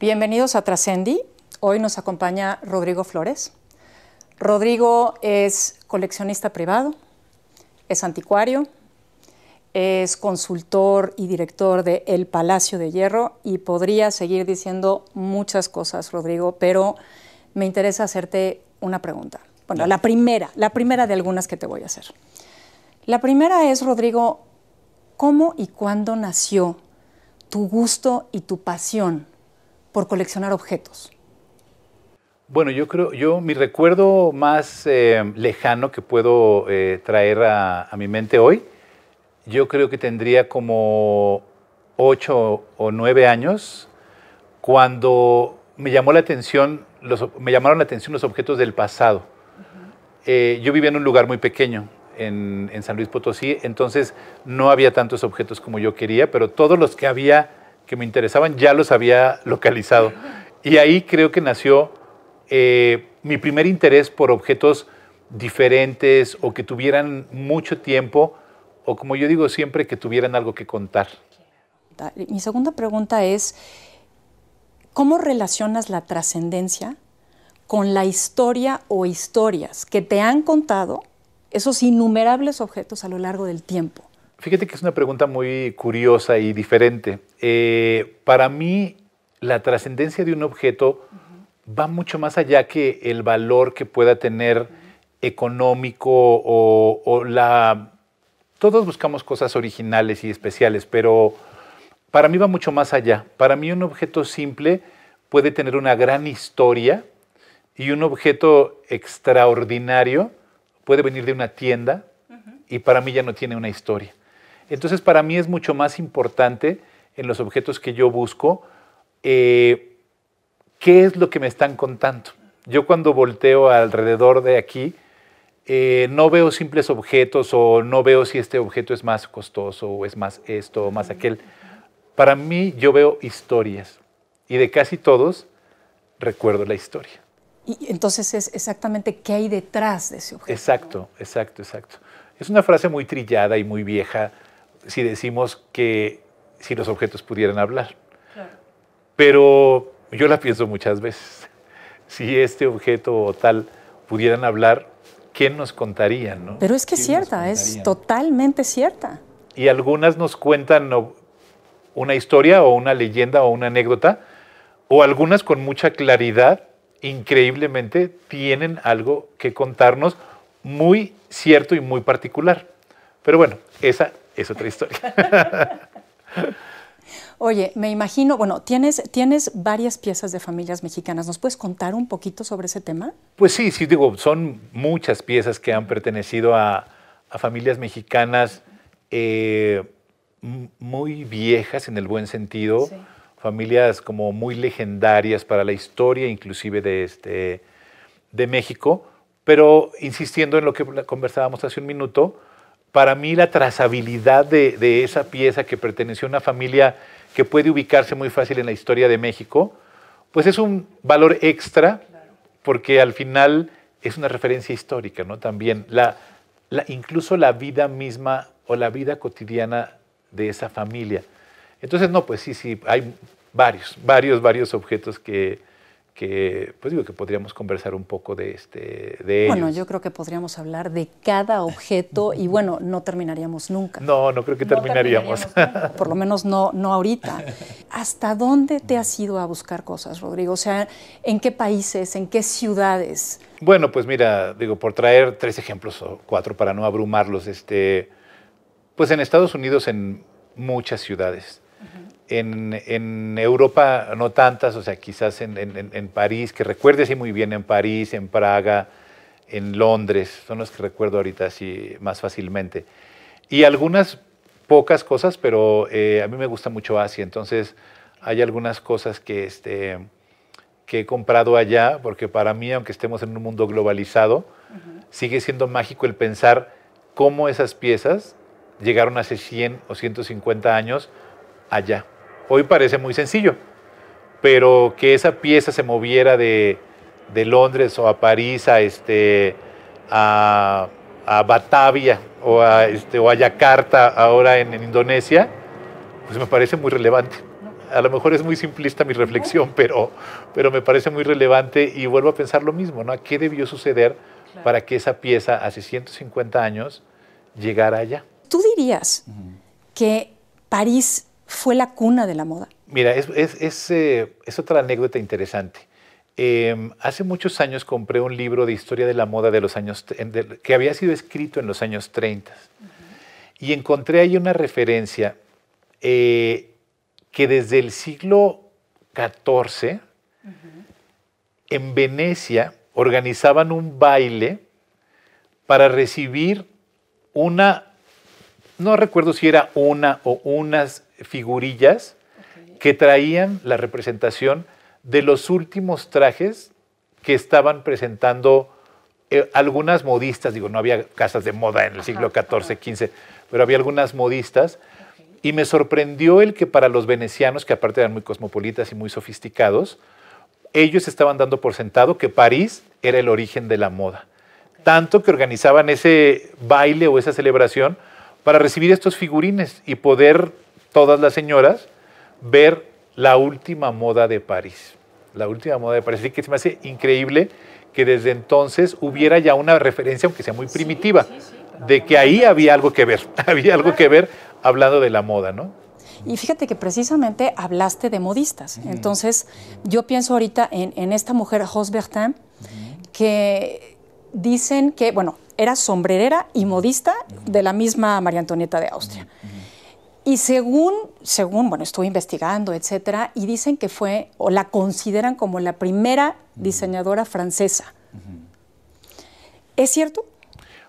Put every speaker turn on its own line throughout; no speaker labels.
Bienvenidos a Trascendi. Hoy nos acompaña Rodrigo Flores. Rodrigo es coleccionista privado, es anticuario, es consultor y director de El Palacio de Hierro y podría seguir diciendo muchas cosas, Rodrigo, pero me interesa hacerte una pregunta. Bueno, la primera, la primera de algunas que te voy a hacer. La primera es, Rodrigo, ¿cómo y cuándo nació tu gusto y tu pasión por coleccionar objetos?
Bueno, yo creo, yo mi recuerdo más eh, lejano que puedo eh, traer a, mi mente hoy, yo creo que tendría como ocho o nueve años cuando me llamó la atención, me llamaron la atención los objetos del pasado. Eh, yo vivía en un lugar muy pequeño, en, en, San Luis Potosí, entonces no había tantos objetos como yo quería, pero todos los que había que me interesaban ya los había localizado. Y ahí creo que nació eh, mi primer interés por objetos diferentes o que tuvieran mucho tiempo o como yo digo siempre, que tuvieran algo que contar.
Mi segunda pregunta es, ¿cómo relacionas la trascendencia con la historia o historias que te han contado esos innumerables objetos a lo largo del tiempo?
Fíjate que es una pregunta muy curiosa y diferente. Eh, para mí, la trascendencia de un objeto va mucho más allá que el valor que pueda tener económico o, la... Todos buscamos cosas originales y especiales, pero para mí va mucho más allá. Para mí un objeto simple puede tener una gran historia y un objeto extraordinario puede venir de una tienda y para mí ya no tiene una historia. Entonces para mí es mucho más importante en los objetos que yo busco eh, ¿qué es lo que me están contando? Yo cuando volteo alrededor de aquí, eh, no veo simples objetos o no veo si este objeto es más costoso o es más esto o más aquel. Para mí yo veo historias y de casi todos recuerdo la historia.
Y entonces es exactamente qué hay detrás de ese objeto.
Exacto, exacto, exacto. Es una frase muy trillada y muy vieja si decimos que si los objetos pudieran hablar. Claro. Pero yo la pienso muchas veces. Si este objeto o tal pudieran hablar, ¿qué nos contarían? No?
Pero es que es cierta, es totalmente cierta.
Y algunas nos cuentan una historia o una leyenda o una anécdota, o algunas con mucha claridad, increíblemente, tienen algo que contarnos muy cierto y muy particular. Pero bueno, esa es otra historia.
Oye, me imagino, bueno, tienes, tienes varias piezas de familias mexicanas. ¿Nos puedes contar un poquito sobre ese tema?
Pues sí, sí, digo, son muchas piezas que han pertenecido a, familias mexicanas eh, muy viejas en el buen sentido, familias como muy legendarias para la historia, inclusive de, este, de México. Pero insistiendo en lo que conversábamos hace un minuto, para mí la trazabilidad de, esa pieza que perteneció a una familia que puede ubicarse muy fácil en la historia de México, pues es un valor extra porque al final es una referencia histórica, ¿no? También la, incluso la vida misma o la vida cotidiana de esa familia. Entonces, no, pues sí, sí, hay varios, varios, varios objetos que, que pues digo que podríamos conversar un poco de este de
Bueno, yo creo que podríamos hablar de cada objeto y bueno, no terminaríamos nunca.
No, no creo que terminaríamos.
por lo menos no no ahorita. ¿Hasta dónde te has ido a buscar cosas, Rodrigo? O sea, ¿en qué países, en qué ciudades?
Bueno, pues mira, digo por traer tres ejemplos o cuatro para no abrumarlos, este pues en Estados Unidos en muchas ciudades en, Europa no tantas, o sea, quizás en, París, que recuerde así muy bien en París, en Praga, en Londres, son los que recuerdo ahorita así más fácilmente. Y algunas pocas cosas, pero eh, a mí me gusta mucho Asia, entonces hay algunas cosas que, este, que he comprado allá, porque para mí, aunque estemos en un mundo globalizado, sigue siendo mágico el pensar cómo esas piezas llegaron hace 100 o 150 años allá. Hoy parece muy sencillo, pero que esa pieza se moviera de, Londres o a París a, este, a, Batavia o a, este, o a Yakarta ahora en, Indonesia, pues me parece muy relevante. A lo mejor es muy simplista mi reflexión, pero, pero me parece muy relevante y vuelvo a pensar lo mismo, ¿no? ¿Qué debió suceder para que esa pieza hace 150 años llegara allá?
¿Tú dirías que París fue la cuna de la moda?
Mira, es, es, eh, otra anécdota interesante. Em, hace muchos años compré un libro de historia de la moda de los años, que había sido escrito en los años 30 y encontré ahí una referencia eh, que desde el siglo XIV en Venecia organizaban un baile para recibir una, no recuerdo si era una o unas figurillas que traían la representación de los últimos trajes que estaban presentando eh, algunas modistas, digo, no había casas de moda en el siglo XIV, XV, pero había algunas modistas, y me sorprendió el que para los venecianos, que aparte eran muy cosmopolitas y muy sofisticados, ellos estaban dando por sentado que París era el origen de la moda. Tanto que organizaban ese baile o esa celebración para recibir estos figurines y poder todas las señoras ver la última moda de París. La última moda de París. Así que se me hace increíble que desde entonces hubiera ya una referencia, aunque sea muy primitiva, de que ahí había algo que ver, había algo que ver hablando de la moda, ¿no?
Y fíjate que precisamente hablaste de modistas. Entonces, yo pienso ahorita en, esta mujer, Rose Bertin, que dicen que, bueno, era sombrerera y modista de la misma María Antonieta de Austria. Y según, según, bueno, estuve investigando, etcétera, y dicen que fue, o la consideran como la primera diseñadora francesa. ¿Es cierto?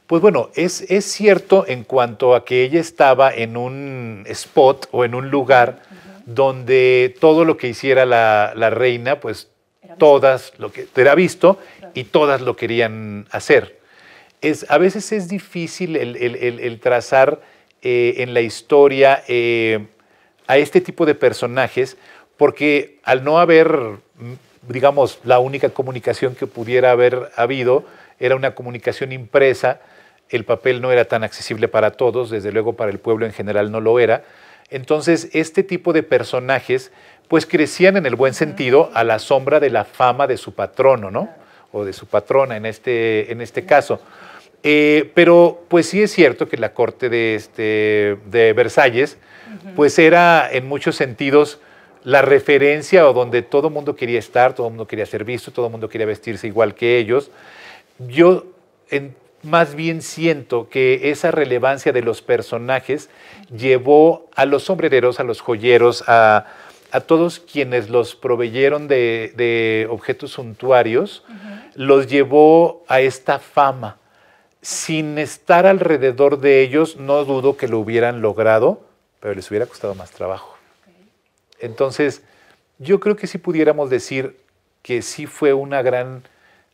Pues bueno, es, es, cierto en cuanto a que ella estaba en un spot o en un lugar donde todo lo que hiciera la, reina, pues todas lo que era visto y todas lo querían hacer. Es, a veces es difícil el, trazar eh, en la historia eh, a este tipo de personajes porque al no haber, digamos, la única comunicación que pudiera haber habido era una comunicación impresa, el papel no era tan accesible para todos, desde luego para el pueblo en general no lo era. Entonces, este tipo de personajes pues crecían en el buen sentido a la sombra de la fama de su patrono, ¿no? O de su patrona en este, en este caso. Eh, pero pues sí es cierto que la corte de, este, de Versalles pues era en muchos sentidos la referencia o donde todo el mundo quería estar, todo el mundo quería ser visto, todo el mundo quería vestirse igual que ellos. Yo en, más bien siento que esa relevancia de los personajes llevó a los sombrereros, a los joyeros, a, todos quienes los proveyeron de, objetos suntuarios, los llevó a esta fama. Sin estar alrededor de ellos, no dudo que lo hubieran logrado, pero les hubiera costado más trabajo. Entonces, yo creo que sí pudiéramos decir que sí fue una gran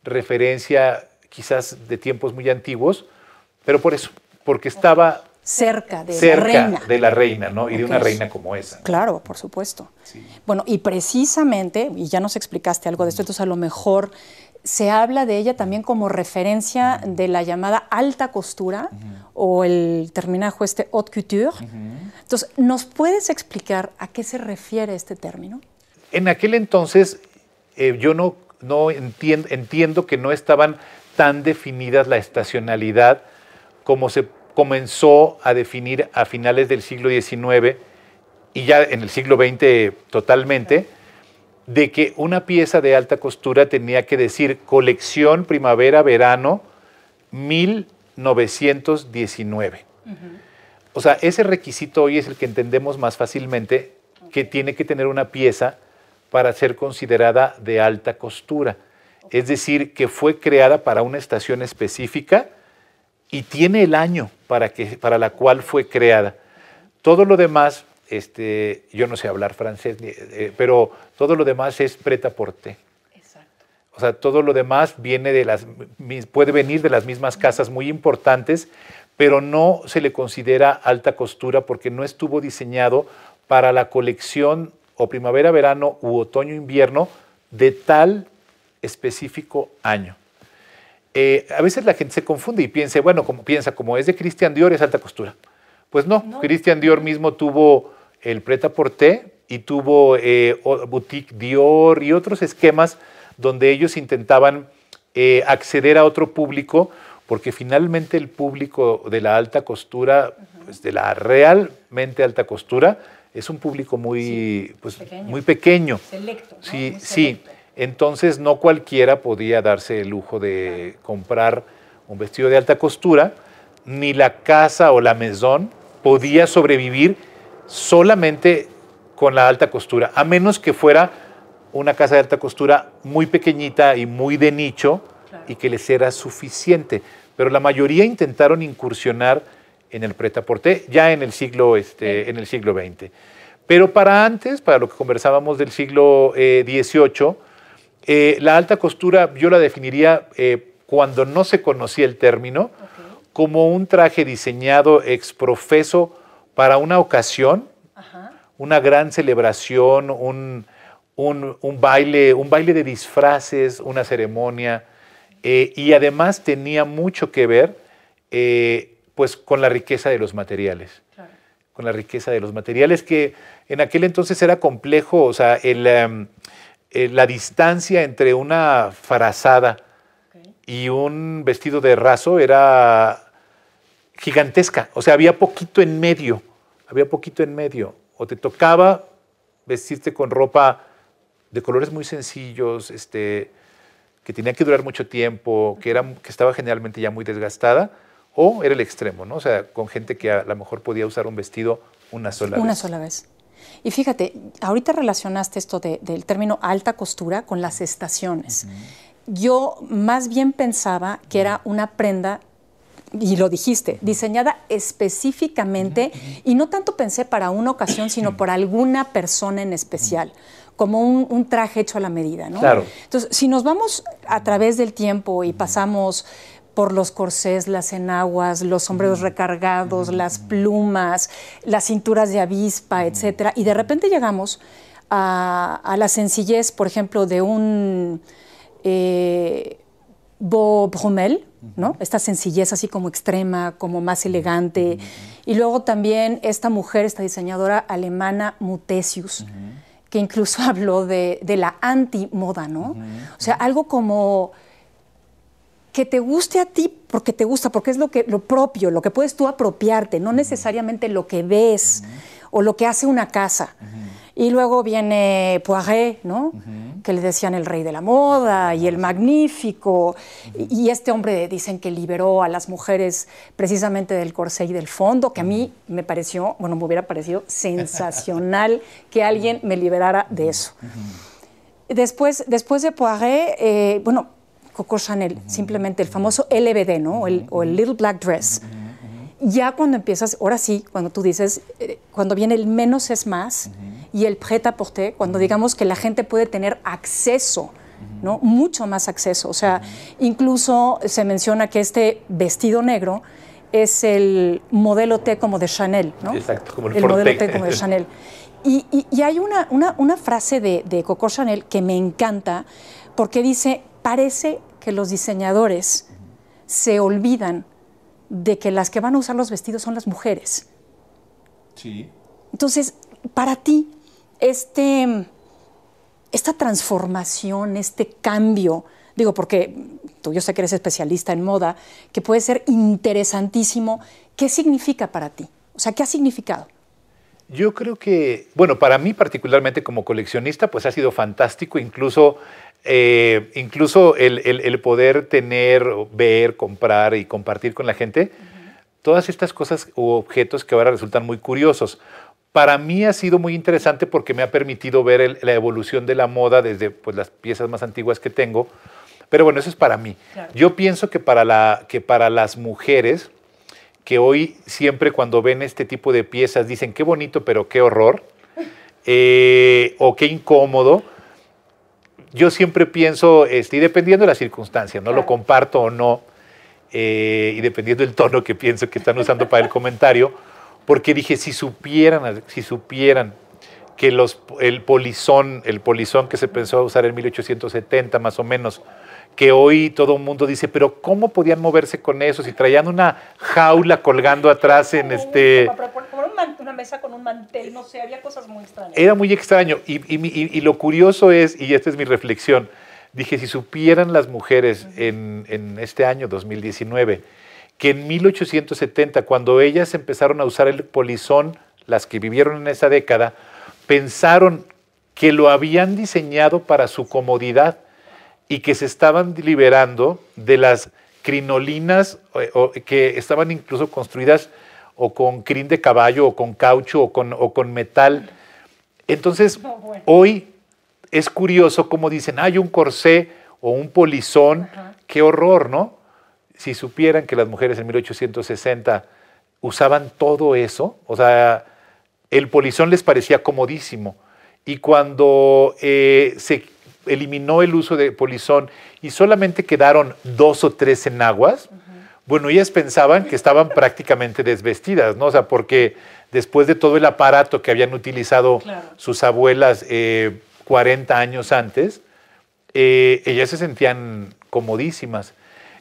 referencia quizás de tiempos muy antiguos, pero por eso, porque estaba
cerca de la reina.
de la reina, ¿no? Y de una reina como esa.
Claro, por supuesto. Bueno, y precisamente, y ya nos explicaste algo de esto, entonces a lo mejor se habla de ella también como referencia de la llamada alta costura o el terminajo este haute couture. Entonces, ¿nos puedes explicar a qué se refiere este término?
En aquel entonces eh, yo no, no entiendo, entiendo que no estaban tan definidas la estacionalidad como se comenzó a definir a finales del siglo XIX y ya en el siglo XX totalmente, de que una pieza de alta costura tenía que decir colección primavera-verano 1919. O sea, ese requisito hoy es el que entendemos más fácilmente, que tiene que tener una pieza para ser considerada de alta costura es decir, que fue creada para una estación específica y tiene el año para, que, para la cual fue creada. Todo lo demás, este, yo no sé hablar francés, eh, pero todo lo demás es preta porte. Exacto. O sea, todo lo demás viene de las, puede venir de las mismas casas muy importantes, pero no se le considera alta costura porque no estuvo diseñado para la colección o primavera, verano u otoño, invierno de tal específico año. Eh, a veces la gente se confunde y piensa, bueno, como piensa, como es de Christian Dior, es alta costura. Pues no, Christian Dior mismo tuvo el preta porté y tuvo eh, Boutique Dior y otros esquemas donde ellos intentaban eh, acceder a otro público, porque finalmente el público de la alta costura, pues, de la realmente alta costura, es un público muy, pues, pequeño. muy pequeño.
Selecto.
Sí, sí. Entonces no cualquiera podía darse el lujo de comprar un vestido de alta costura, ni la casa o la mesón podía sobrevivir solamente con la alta costura, a menos que fuera una casa de alta costura muy pequeñita y muy de nicho y que les era suficiente. Pero la mayoría intentaron incursionar en el pretaporté ya en el siglo, este, en el siglo XX. Pero para antes, para lo que conversábamos del siglo XVIII, eh, eh, la alta costura yo la definiría eh, cuando no se conocía el término como un traje diseñado exprofeso para una ocasión, una gran celebración, un, baile, un baile de disfraces, una ceremonia, eh, y además tenía mucho que ver eh, pues, con la riqueza de los materiales. Con la riqueza de los materiales que en aquel entonces era complejo, o sea, em, la distancia entre una farazada y un vestido de raso era gigantesca, o sea, había poquito en medio, había poquito en medio, o te tocaba vestirte con ropa de colores muy sencillos, este, que tenía que durar mucho tiempo, que, era, que estaba generalmente ya muy desgastada, o era el extremo, ¿no? O sea, con gente que a lo mejor podía usar un vestido una sola
vez.
Una
sola vez. Y fíjate, ahorita relacionaste esto del término alta costura con las estaciones. Yo más bien pensaba que era una prenda y lo dijiste, diseñada específicamente y no tanto pensé para una ocasión, sino por alguna persona en especial, como un, traje hecho a la medida, ¿no?
Claro.
Entonces, si nos vamos a través del tiempo y pasamos por los corsés, las enaguas, los sombreros recargados, las plumas, las cinturas de avispa, etcétera, y de repente llegamos a, la sencillez, por ejemplo, de un eh, Beau Brummel, ¿no? Esta sencillez así como extrema, como más elegante. Y luego también esta mujer, esta diseñadora alemana Mutesius, que incluso habló de, la anti-moda, ¿no? O sea, algo como que te guste a ti porque te gusta, porque es lo, que, lo propio, lo que puedes tú apropiarte, no necesariamente lo que ves o lo que hace una casa. Y luego viene Poiret, ¿no? Que le decían el rey de la moda y el magnífico. Y este hombre dicen que liberó a las mujeres precisamente del corsé y del fondo, que a mí me pareció, bueno, me hubiera parecido sensacional que alguien me liberara de eso. Después, después de Poiret, eh, bueno, Coco Chanel, simplemente el famoso LBD, ¿no? o el Little Black Dress ya cuando empiezas, ahora sí, cuando tú dices, eh, cuando viene el menos es más y el prêt à porter, cuando digamos que la gente puede tener acceso, ¿no? Mucho más acceso. O sea, incluso se menciona que este vestido negro es el modelo T como de Chanel, ¿no?
Exacto, como el,
el modelo T como de Chanel. Y, y, hay una, una, una frase de, de Coco Chanel que me encanta porque dice, parece que los diseñadores se olvidan de que las que van a usar los vestidos son las mujeres.
Sí.
Entonces, para ti, este, esta transformación, este cambio, digo, porque tú yo sé que eres especialista en moda, que puede ser interesantísimo, ¿qué significa para ti? O sea, ¿qué ha significado?
Yo creo que, bueno, para mí particularmente como coleccionista, pues ha sido fantástico, incluso eh, incluso el, poder tener, ver, comprar y compartir con la gente, todas estas cosas u objetos que ahora resultan muy curiosos. Para mí ha sido muy interesante porque me ha permitido ver la evolución de la moda desde pues, las piezas más antiguas que tengo. Pero bueno, eso es para mí. Yo pienso que para, la, que para las mujeres, que hoy siempre cuando ven este tipo de piezas dicen qué bonito, pero qué horror, eh, o qué incómodo, yo siempre pienso, este, y dependiendo de la circunstancia, no lo comparto o no, eh, y dependiendo del tono que pienso que están usando para el comentario, porque dije, si supieran, si supieran que los, el polizón, el polizón que se pensó usar en 1870 más o menos, que hoy todo el mundo dice, pero ¿cómo podían moverse con eso si traían una jaula colgando atrás en este...
Una mesa con un mantel, no sé, había cosas muy extrañas.
Era muy extraño. Y, y, y, lo curioso es, y esta es mi reflexión, dije, si supieran las mujeres en, en, este año 2019, que en 1870, cuando ellas empezaron a usar el polizón, las que vivieron en esa década, pensaron que lo habían diseñado para su comodidad y que se estaban liberando de las crinolinas que estaban incluso construidas o con crin de caballo o con caucho o con, o con metal. Entonces, hoy es curioso cómo dicen, hay un corsé o un polizón, qué horror, ¿no? Si supieran que las mujeres en 1860 usaban todo eso, o sea, el polizón les parecía comodísimo. Y cuando eh, se eliminó el uso de polizón y solamente quedaron dos o tres enaguas, bueno, ellas pensaban que estaban prácticamente desvestidas, ¿no? O sea, porque después de todo el aparato que habían utilizado sus abuelas 40 eh, años antes, eh, ellas se sentían comodísimas.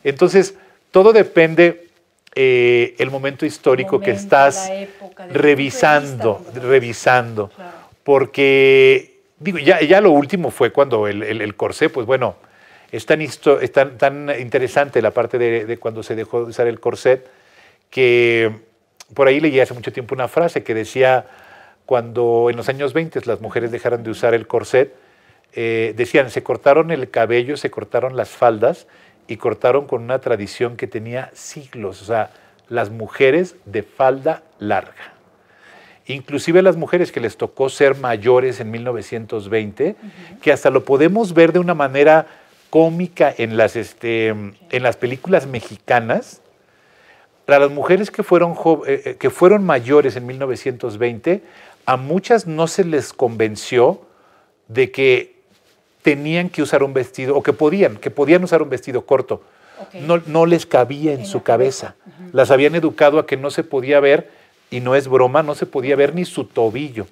Entonces, todo depende eh, el momento histórico que estás revisando, revisando, porque digo, ya, ya lo último fue cuando el, el corsé, pues bueno, es tan, tan, interesante la parte de, cuando se dejó de usar el corset que por ahí leí hace mucho tiempo una frase que decía, cuando en los años 20 las mujeres dejaron de usar el corset, eh, decían, se cortaron el cabello, se cortaron las faldas y cortaron con una tradición que tenía siglos, o sea, las mujeres de falda larga. Inclusive las mujeres que les tocó ser mayores en 1920, que hasta lo podemos ver de una manera cómica en las, este, en las películas mexicanas, para las mujeres que fueron, eh, eh, que fueron mayores en 1920, a muchas no se les convenció de que tenían que usar un vestido, o que podían, que podían usar un vestido corto. No, no, les cabía en, su cabeza. Las habían educado a que no se podía ver, y no es broma, no se podía ver ni su tobillo.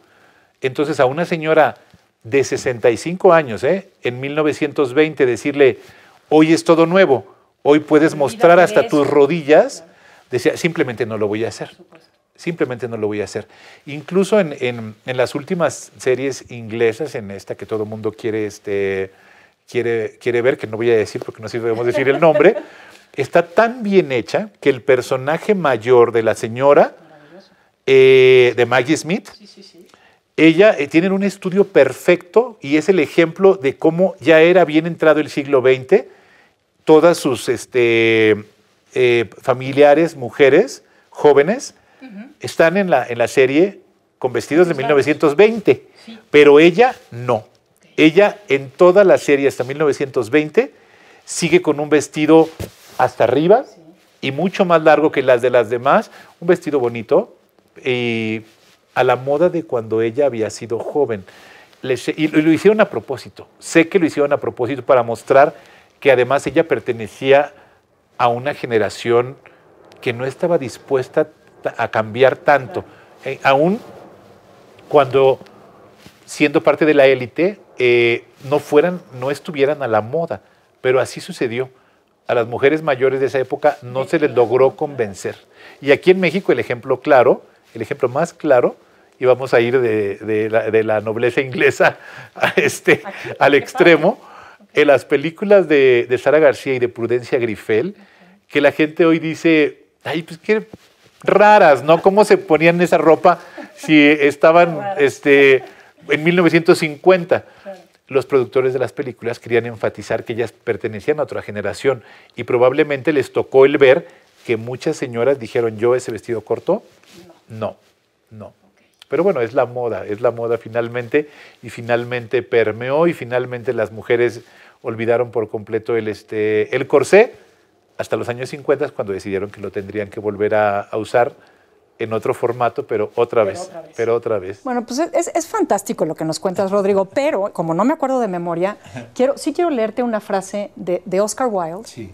Entonces a una señora de 65 años, ¿eh? en 1920, decirle, hoy es todo nuevo, hoy puedes mostrar hasta tus rodillas, decía, simplemente no lo voy a hacer. Simplemente no lo voy a hacer. Incluso en, las últimas series inglesas, en esta que todo el mundo quiere, este, quiere, quiere ver, que no voy a decir porque no debemos decir el nombre, está tan bien hecha que el personaje mayor de la señora, eh, de Maggie Smith, sí, sí, sí ella eh, tiene un estudio perfecto y es el ejemplo de cómo ya era bien entrado el siglo XX, todas sus este, eh, familiares, mujeres, jóvenes, están en la, en la serie con vestidos de 1920, pero ella no. Ella en toda la serie hasta 1920 sigue con un vestido hasta arriba y mucho más largo que las de las demás, un vestido bonito y a la moda de cuando ella había sido joven. y lo hicieron a propósito. Sé que lo hicieron a propósito para mostrar que además ella pertenecía a una generación que no estaba dispuesta a cambiar tanto. Eh, aún cuando, siendo parte de la élite, eh, no, fueran, no estuvieran a la moda. Pero así sucedió. A las mujeres mayores de esa época no se les logró convencer. Y aquí en México el ejemplo claro, el ejemplo más claro y vamos a ir de, la, nobleza inglesa a este, al extremo, en las películas de, Sara García y de Prudencia Grifel, que la gente hoy dice, ay, pues qué raras, ¿no? ¿Cómo se ponían esa ropa si estaban este, en 1950? Los productores de las películas querían enfatizar que ellas pertenecían a otra generación y probablemente les tocó el ver que muchas señoras dijeron, yo ese vestido corto, no, no. Pero bueno, es la moda, es la moda finalmente y finalmente permeó y finalmente las mujeres olvidaron por completo el, este, el corsé hasta los años 50 cuando decidieron que lo tendrían que volver a, usar en otro formato, pero otra, vez, Pero otra vez.
Bueno, pues es, fantástico lo que nos cuentas, Rodrigo, pero como no me acuerdo de memoria, quiero, sí quiero leerte una frase de, de Oscar Wilde sí.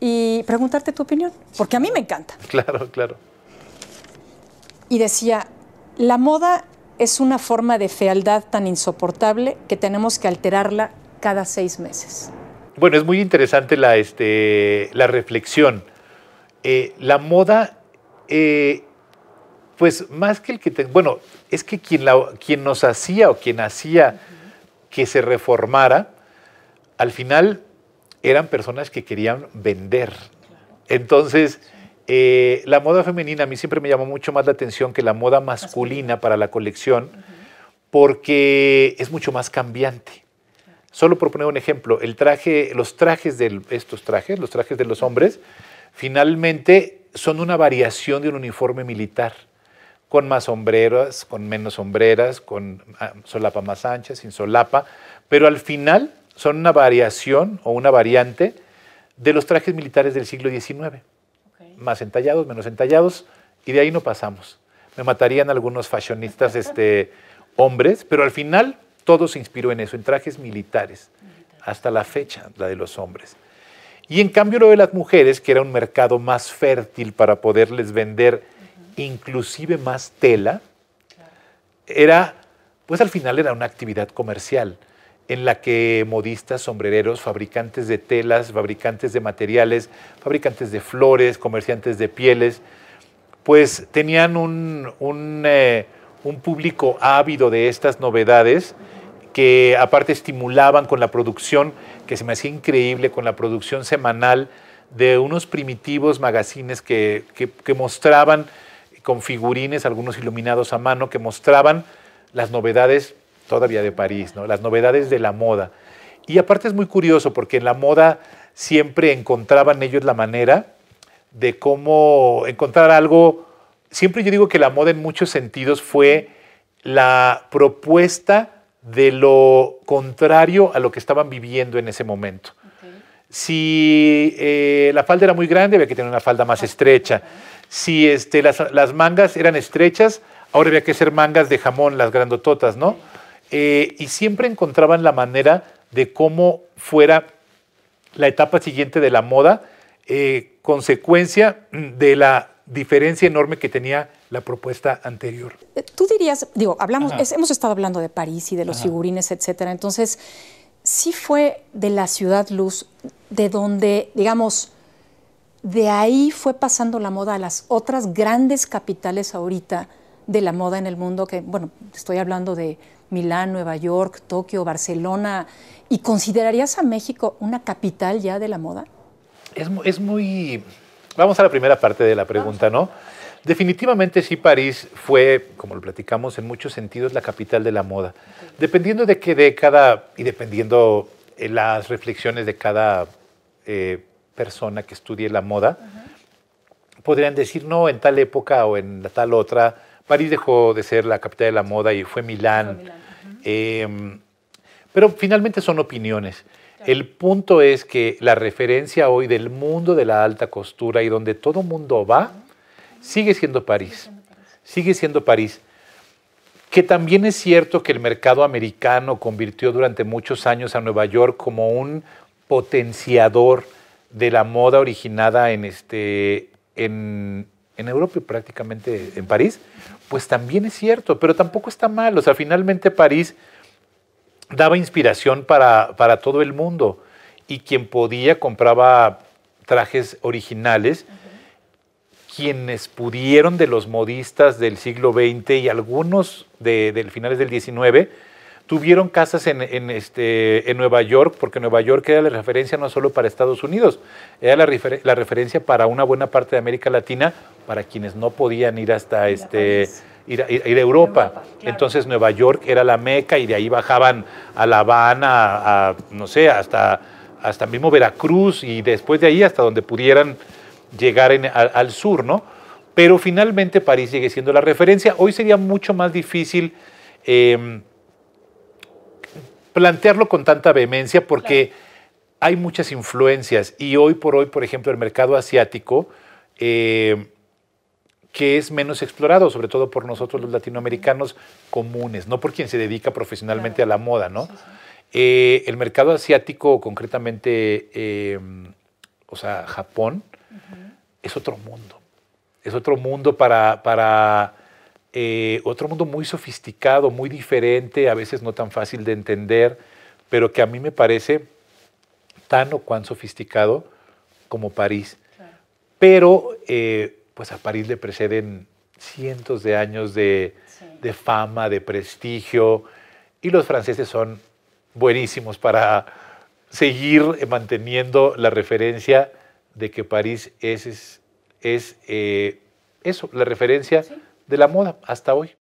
y preguntarte tu opinión, porque a mí me encanta.
Claro, claro.
Y decía, la moda es una forma de fealdad tan insoportable que tenemos que alterarla cada seis meses.
Bueno, es muy interesante la, este, la reflexión. Eh, la moda, eh, Pues más que el que... bueno, es que quien, la, quien nos hacía o quien hacía que se reformara, al final eran personas que querían vender. Entonces, eh, la moda femenina a mí siempre me llamó mucho más la atención que la moda masculina para la colección, porque es mucho más cambiante. Solo por poner un ejemplo, el traje, los trajes de estos trajes, los trajes de los hombres, finalmente son una variación de un uniforme militar, con más sombreras, con menos sombreras, con ah, solapa más ancha, sin solapa, pero al final son una variación o una variante de los trajes militares del siglo XIX. Más entallados, menos entallados, y de ahí no pasamos. Me matarían algunos fashionistas este, hombres, pero al final todo se inspiró en eso, en trajes militares, hasta la fecha, la de los hombres. Y en cambio lo de las mujeres, que era un mercado más fértil para poderles vender inclusive más tela, era, pues al final era una actividad comercial en la que modistas, sombrereros, fabricantes de telas, fabricantes de materiales, fabricantes de flores, comerciantes de pieles, pues tenían un, eh, un público ávido de estas novedades que aparte estimulaban con la producción, que se me hacía increíble, con la producción semanal de unos primitivos magazines que, mostraban con figurines, algunos iluminados a mano, que mostraban las novedades todavía de París, ¿no? las novedades de la moda. Y aparte es muy curioso porque en la moda siempre encontraban ellos la manera de cómo encontrar algo. Siempre yo digo que la moda en muchos sentidos fue la propuesta de lo contrario a lo que estaban viviendo en ese momento. Si eh, la falda era muy grande, había que tener una falda más estrecha. Si este, las, mangas eran estrechas, ahora había que ser mangas de jamón, las grandototas, ¿no? Eh, y siempre encontraban la manera de cómo fuera la etapa siguiente de la moda, eh, consecuencia de la diferencia enorme que tenía la propuesta anterior.
Eh, tú dirías, digo, hablamos, hemos estado hablando de París y de los figurines, etcétera. Entonces, sí fue de la ciudad luz, de donde, digamos, de ahí fue pasando la moda a las otras grandes capitales ahorita de la moda en el mundo, que, bueno, estoy hablando de Milán, Nueva York, Tokio, Barcelona, ¿y considerarías a México una capital ya de la moda?
Es, es muy... Vamos a la primera parte de la pregunta, ¿no? Definitivamente sí, París fue, como lo platicamos, en muchos sentidos la capital de la moda. Dependiendo de qué década y dependiendo de las reflexiones de cada eh, persona que estudie la moda, podrían decir, no, en tal época o en tal otra, París dejó de ser la capital de la moda y fue Milán. Em, pero finalmente son opiniones. El punto es que la referencia hoy del mundo de la alta costura y donde todo mundo va, sigue siendo París. Sigue siendo París. Que también es cierto que el mercado americano convirtió durante muchos años a Nueva York como un potenciador de la moda originada en, este, en, Europa y prácticamente en París, pues también es cierto, pero tampoco está mal. O sea, finalmente París daba inspiración para, para todo el mundo y quien podía compraba trajes originales quienes pudieron de los modistas del siglo XX y algunos de, finales del XIX, tuvieron casas en, este, en Nueva York, porque Nueva York era la referencia no solo para Estados Unidos, era la, referencia para una buena parte de América Latina, para quienes no podían ir hasta este, ir, a, Europa. Entonces Nueva York era la meca y de ahí bajaban a La Habana, a, no sé, hasta, hasta mismo Veracruz y después de ahí hasta donde pudieran llegar al, sur, ¿no? Pero finalmente París sigue siendo la referencia. Hoy sería mucho más difícil em, plantearlo con tanta vehemencia porque hay muchas influencias y hoy por hoy, por ejemplo, el mercado asiático, em, que es menos explorado, sobre todo por nosotros los latinoamericanos comunes, no por quien se dedica profesionalmente a la moda, ¿no? Eh, el mercado asiático, concretamente, em, o sea, Japón, es otro mundo. Es otro mundo para, para eh, otro mundo muy sofisticado, muy diferente, a veces no tan fácil de entender, pero que a mí me parece tan o cuán sofisticado como París. Pero eh, pues a París le preceden cientos de años de, fama, de prestigio, y los franceses son buenísimos para seguir manteniendo la referencia de que París es, es, eh, eso, la referencia de la moda hasta hoy.